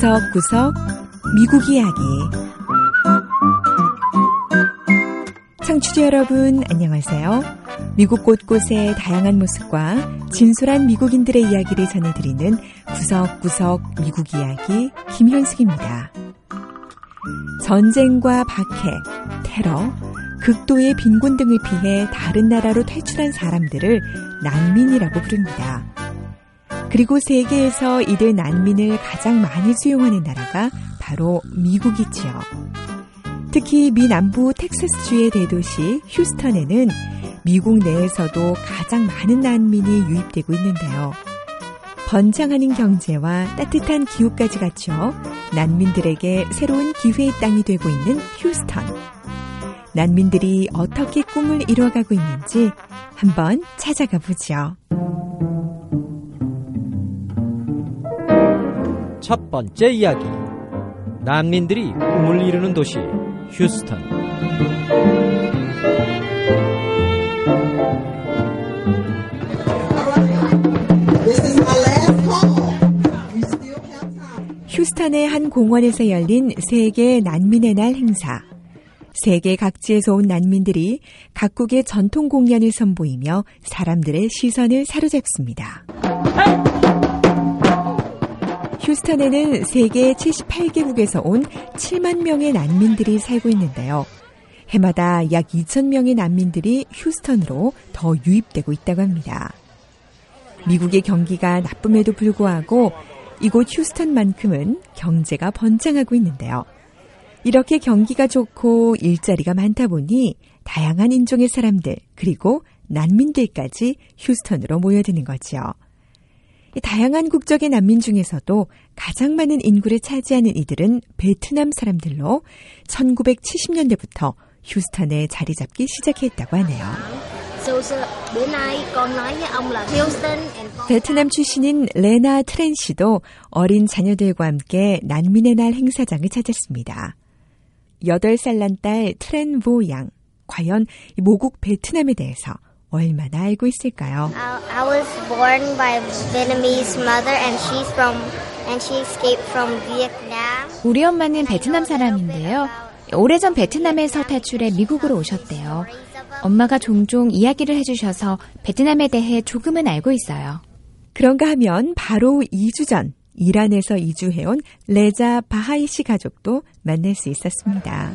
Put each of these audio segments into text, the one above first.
구석구석 미국 이야기 청취자 여러분 안녕하세요. 미국 곳곳의 다양한 모습과 진솔한 미국인들의 이야기를 전해드리는 구석구석 미국 이야기 김현숙입니다. 전쟁과 박해, 테러, 극도의 빈곤 등을 피해 다른 나라로 탈출한 사람들을 난민이라고 부릅니다. 그리고 세계에서 이들 난민을 가장 많이 수용하는 나라가 바로 미국이지요. 특히 미 남부 텍사스주의 대도시 휴스턴에는 미국 내에서도 가장 많은 난민이 유입되고 있는데요. 번창하는 경제와 따뜻한 기후까지 갖춰 난민들에게 새로운 기회의 땅이 되고 있는 휴스턴. 난민들이 어떻게 꿈을 이루어가고 있는지 한번 찾아가 보죠. 첫 번째 이야기. 난민들이 꿈을 이루는 도시 휴스턴. 휴스턴의 한 공원에서 열린 세계 난민의 날 행사. 세계 각지에서 온 난민들이 각국의 전통 공연을 선보이며 사람들의 시선을 사로잡습니다. 휴스턴에는 세계 78개국에서 온 7만 명의 난민들이 살고 있는데요. 해마다 약 2천 명의 난민들이 휴스턴으로 더 유입되고 있다고 합니다. 미국의 경기가 나쁨에도 불구하고 이곳 휴스턴만큼은 경제가 번창하고 있는데요. 이렇게 경기가 좋고 일자리가 많다 보니 다양한 인종의 사람들 그리고 난민들까지 휴스턴으로 모여드는 거죠. 다양한 국적의 난민 중에서도 가장 많은 인구를 차지하는 이들은 베트남 사람들로 1970년대부터 휴스턴에 자리 잡기 시작했다고 하네요. 베트남 출신인 레나 트렌 씨도 어린 자녀들과 함께 난민의 날 행사장을 찾았습니다. 8살 난 딸 트렌 보 양. 과연 모국 베트남에 대해서 얼마나 알고 있을까요? I was born by Vietnamese mother and she's from and she escaped from Vietnam. 우리 엄마는 베트남 사람인데요. 오래전 베트남에서 탈출해 미국으로 오셨대요. 엄마가 종종 이야기를 해주셔서 베트남에 대해 조금은 알고 있어요. 그런가 하면 바로 2주 전 이란에서 이주해온 레자 바하이 씨 가족도 만날 수 있었습니다.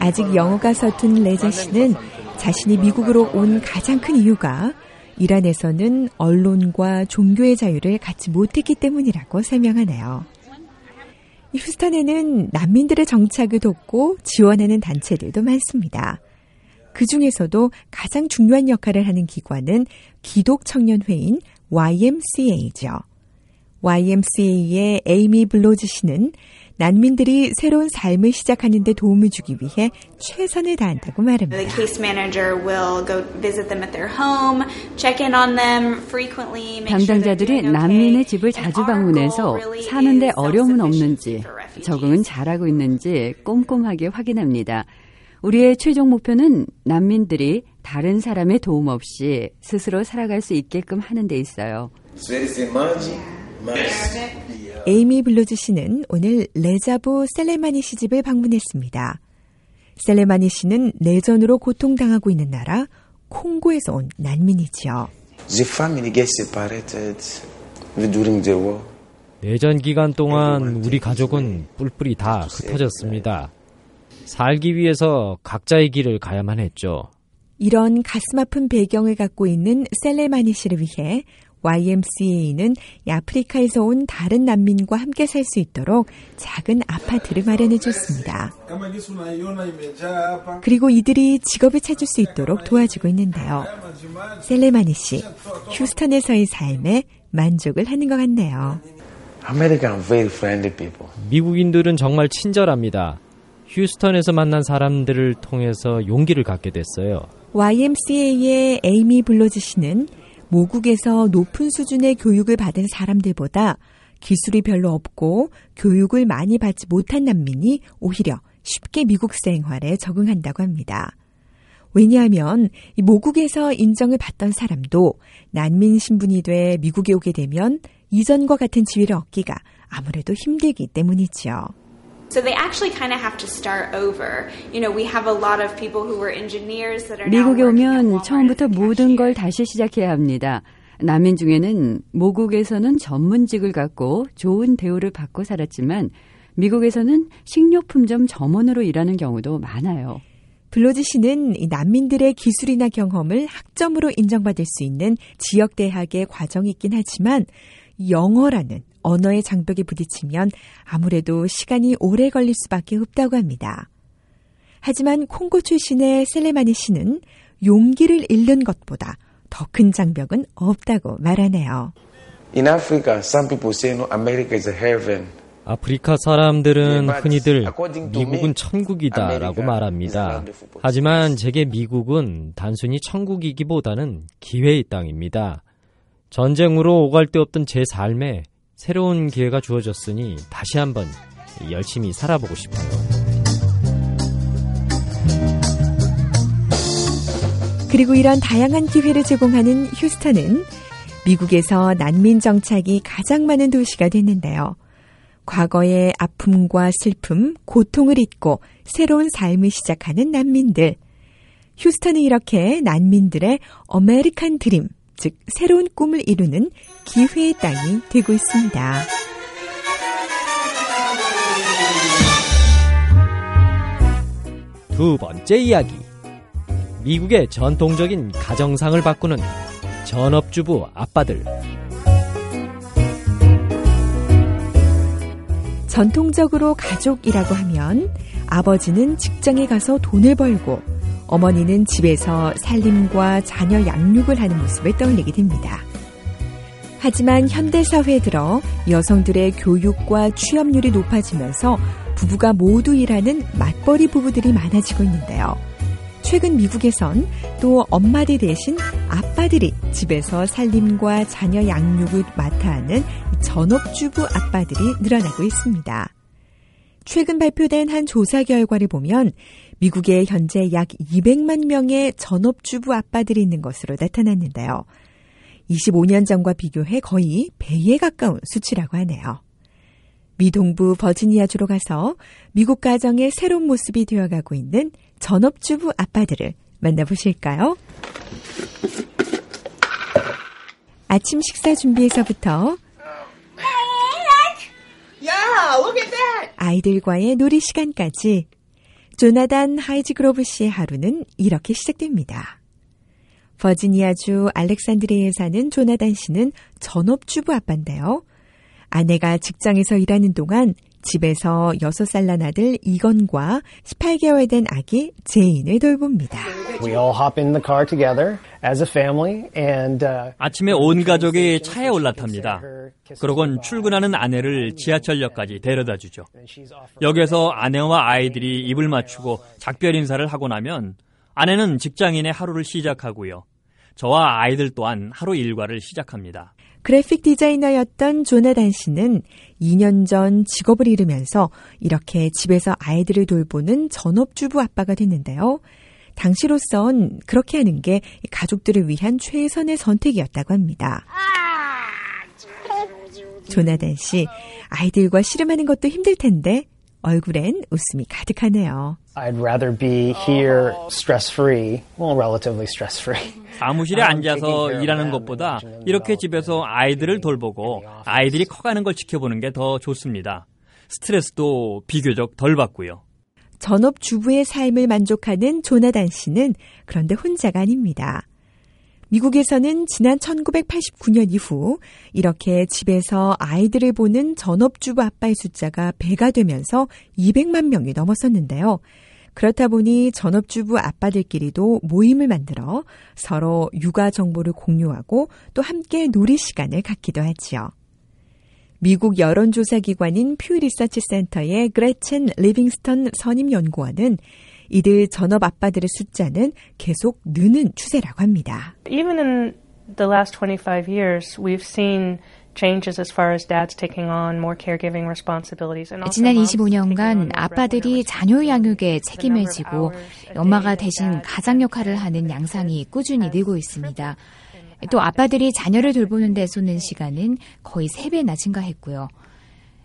아직 영어가 서툰 레자 씨는 자신이 미국으로 온 가장 큰 이유가 이란에서는 언론과 종교의 자유를 갖지 못했기 때문이라고 설명하네요. 휴스턴에는 난민들의 정착을 돕고 지원하는 단체들도 많습니다. 그 중에서도 가장 중요한 역할을 하는 기관은 기독청년회인 YMCA죠. YMCA의 에이미 블로즈 씨는 난민들이 새로운 삶을 시작하는 데 도움을 주기 위해 최선을 다한다고 말합니다. 담당자들이 난민의 집을 자주 방문해서 사는데 어려움은 없는지, 적응은 잘하고 있는지 꼼꼼하게 확인합니다. 우리의 최종 목표는 난민들이 다른 사람의 도움 없이 스스로 살아갈 수 있게끔 하는 데 있어요. 에이미 블루즈 씨는 오늘 레자부 셀레마니 시 집을 방문했습니다. 셀레마니 씨는 내전으로 고통당하고 있는 나라 콩고에서 온 난민이지요. 내전 기간 동안 우리 가족은 뿔뿔이 다 흩어졌습니다. 살기 위해서 각자의 길을 가야만 했죠. 이런 가슴 아픈 배경을 갖고 있는 셀레마니 씨를 위해 YMCA는 아프리카에서 온 다른 난민과 함께 살 수 있도록 작은 아파트를 마련해 줬습니다. 그리고 이들이 직업을 찾을 수 있도록 도와주고 있는데요. 셀레마니 씨, 휴스턴에서의 삶에 만족을 하는 것 같네요. 미국인들은 정말 친절합니다. 휴스턴에서 만난 사람들을 통해서 용기를 갖게 됐어요. YMCA의 에이미 블로즈 씨는 모국에서 높은 수준의 교육을 받은 사람들보다 기술이 별로 없고 교육을 많이 받지 못한 난민이 오히려 쉽게 미국 생활에 적응한다고 합니다. 왜냐하면 모국에서 인정을 받던 사람도 난민 신분이 돼 미국에 오게 되면 이전과 같은 지위를 얻기가 아무래도 힘들기 때문이지요. So they actually kind of have to start over. You know, we have a lot of people who were engineers that are now 미국에 오면 처음부터 모든 걸. 다시 시작해야 합니다. 난민 중에는 모국에서는 전문직을 갖고 좋은 대우를 받고 살았지만 미국에서는 식료품점 점원으로 일하는 경우도 많아요. 블로즈 씨는 이 난민들의 기술이나 경험을 학점으로 인정받을 수 있는 지역 대학의 과정이 있긴 하지만 영어라는 언어의 장벽에 부딪히면 아무래도 시간이 오래 걸릴 수밖에 없다고 합니다. 하지만 콩고 출신의 셀레마니 씨는 용기를 잃는 것보다 더 큰 장벽은 없다고 말하네요. In Africa, some people say, no, America is a heaven. 아프리카 사람들은 네, 흔히들 according to 미국은 천국이다라고 말합니다. 하지만 제게 미국은 단순히 천국이기보다는 기회의 땅입니다. 전쟁으로 오갈 데 없던 제 삶에 새로운 기회가 주어졌으니 다시 한번 열심히 살아보고 싶어요. 그리고 이런 다양한 기회를 제공하는 휴스턴은 미국에서 난민 정착이 가장 많은 도시가 됐는데요. 과거의 아픔과 슬픔, 고통을 잊고 새로운 삶을 시작하는 난민들. 휴스턴은 이렇게 난민들의 어메리칸 드림, 즉 새로운 꿈을 이루는 기회의 땅이 되고 있습니다. 두 번째 이야기. 미국의 전통적인 가정상을 바꾸는 전업주부 아빠들. 전통적으로 가족이라고 하면 아버지는 직장에 가서 돈을 벌고 어머니는 집에서 살림과 자녀 양육을 하는 모습을 떠올리게 됩니다. 하지만 현대사회에 들어 여성들의 교육과 취업률이 높아지면서 부부가 모두 일하는 맞벌이 부부들이 많아지고 있는데요. 최근 미국에선 또 엄마들 대신 아빠들이 집에서 살림과 자녀 양육을 맡아 하는 전업주부 아빠들이 늘어나고 있습니다. 최근 발표된 한 조사 결과를 보면 미국에 현재 약 200만 명의 전업주부 아빠들이 있는 것으로 나타났는데요. 25년 전과 비교해 거의 배에 가까운 수치라고 하네요. 미 동부 버지니아주로 가서 미국 가정의 새로운 모습이 되어가고 있는 전업주부 아빠들을 만나보실까요? 아침 식사 준비에서부터. 아이들과의 놀이 시간까지 조나단 하이즈그로브 씨의 하루는 이렇게 시작됩니다. 버지니아주 알렉산드리아에 사는 조나단 씨는 전업주부 아빠인데요. 아내가 직장에서 일하는 동안 집에서 6살 난 아들 이건과 18개월 된 아기 제인을 돌봅니다. We all hop in the car together as a family and uh, 아침에 온 가족이 차에 올라탑니다. 그러곤 출근하는 아내를 지하철역까지 데려다 주죠. 역에서 아내와 아이들이 입을 맞추고 작별 인사를 하고 나면 아내는 직장인의 하루를 시작하고요. 저와 아이들 또한 하루 일과를 시작합니다. 그래픽 디자이너였던 조나단 씨는 2년 전 직업을 잃으면서 이렇게 집에서 아이들을 돌보는 전업주부 아빠가 됐는데요. 당시로선 그렇게 하는 게 가족들을 위한 최선의 선택이었다고 합니다. 조나단 씨, 아이들과 씨름하는 것도 힘들 텐데 얼굴엔 웃음이 가득하네요. I'd rather be here stress free, well, relatively stress free. 사무실에 앉아서 일하는 것보다 이렇게 집에서 아이들을 돌보고 아이들이 커가는 걸 지켜보는 게 더 좋습니다. 스트레스도 비교적 덜 받고요. 전업 주부의 삶을 만족하는 조나단 씨는 그런데 혼자가 아닙니다. 미국에서는 지난 1989년 이후 이렇게 집에서 아이들을 보는 전업주부 아빠의 숫자가 배가 되면서 200만 명이 넘었었는데요. 그렇다 보니 전업주부 아빠들끼리도 모임을 만들어 서로 육아 정보를 공유하고 또 함께 놀이 시간을 갖기도 하지요. 미국 여론조사 기관인 퓨 리서치 센터의 그레첸 리빙스턴 선임 연구원은 이들 전업 아빠들의 숫자는 계속 느는 추세라고 합니다. Even in the last 25 years, we've seen 지난 25년간 아빠들이 자녀 양육에 책임을 지고 엄마가 대신 가장 역할을 하는 양상이 꾸준히 늘고 있습니다. 또 아빠들이 자녀를 돌보는 데 쏘는 시간은 거의 3배나 증가했고요.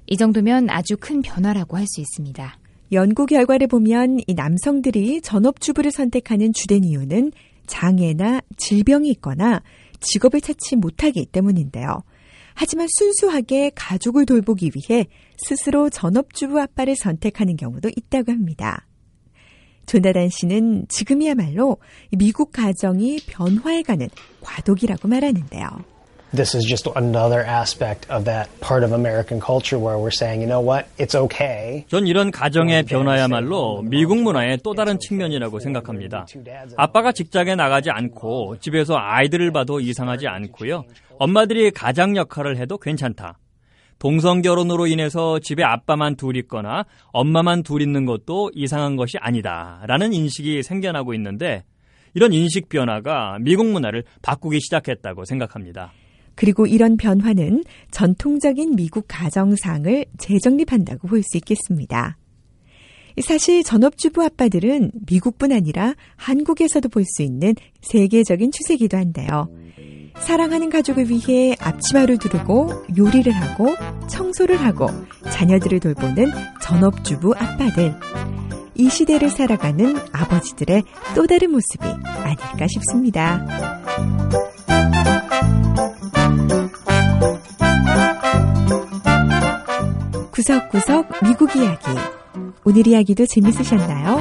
이 정도면 아주 큰 변화라고 할 수 있습니다. 연구 결과를 보면 이 남성들이 전업주부를 선택하는 주된 이유는 장애나 질병이 있거나 직업을 찾지 못하기 때문인데요. 하지만 순수하게 가족을 돌보기 위해 스스로 전업주부 아빠를 선택하는 경우도 있다고 합니다. 조나단 씨는 지금이야말로 미국 가정이 변화해가는 과도기라고 말하는데요. this is just another aspect of that part of American culture where we're saying, you know what, it's okay. 전 이런 가정의 변화야말로 미국 문화의 또 다른 측면이라고 생각합니다. 아빠가 직장에 나가지 않고 집에서 아이들을 봐도 이상하지 않고요. 엄마들이 가장 역할을 해도 괜찮다. 동성 결혼으로 인해서 집에 아빠만 둘 있거나 엄마만 둘 있는 것도 이상한 것이 아니다. 라는 인식이 생겨나고 있는데 이런 인식 변화가 미국 문화를 바꾸기 시작했다고 생각합니다. 그리고 이런 변화는 전통적인 미국 가정상을 재정립한다고 볼 수 있겠습니다. 사실 전업주부 아빠들은 미국뿐 아니라 한국에서도 볼 수 있는 세계적인 추세기도 한데요. 사랑하는 가족을 위해 앞치마를 두르고 요리를 하고 청소를 하고 자녀들을 돌보는 전업주부 아빠들. 이 시대를 살아가는 아버지들의 또 다른 모습이 아닐까 싶습니다. 구석구석 미국 이야기. 오늘 이야기도 재밌으셨나요?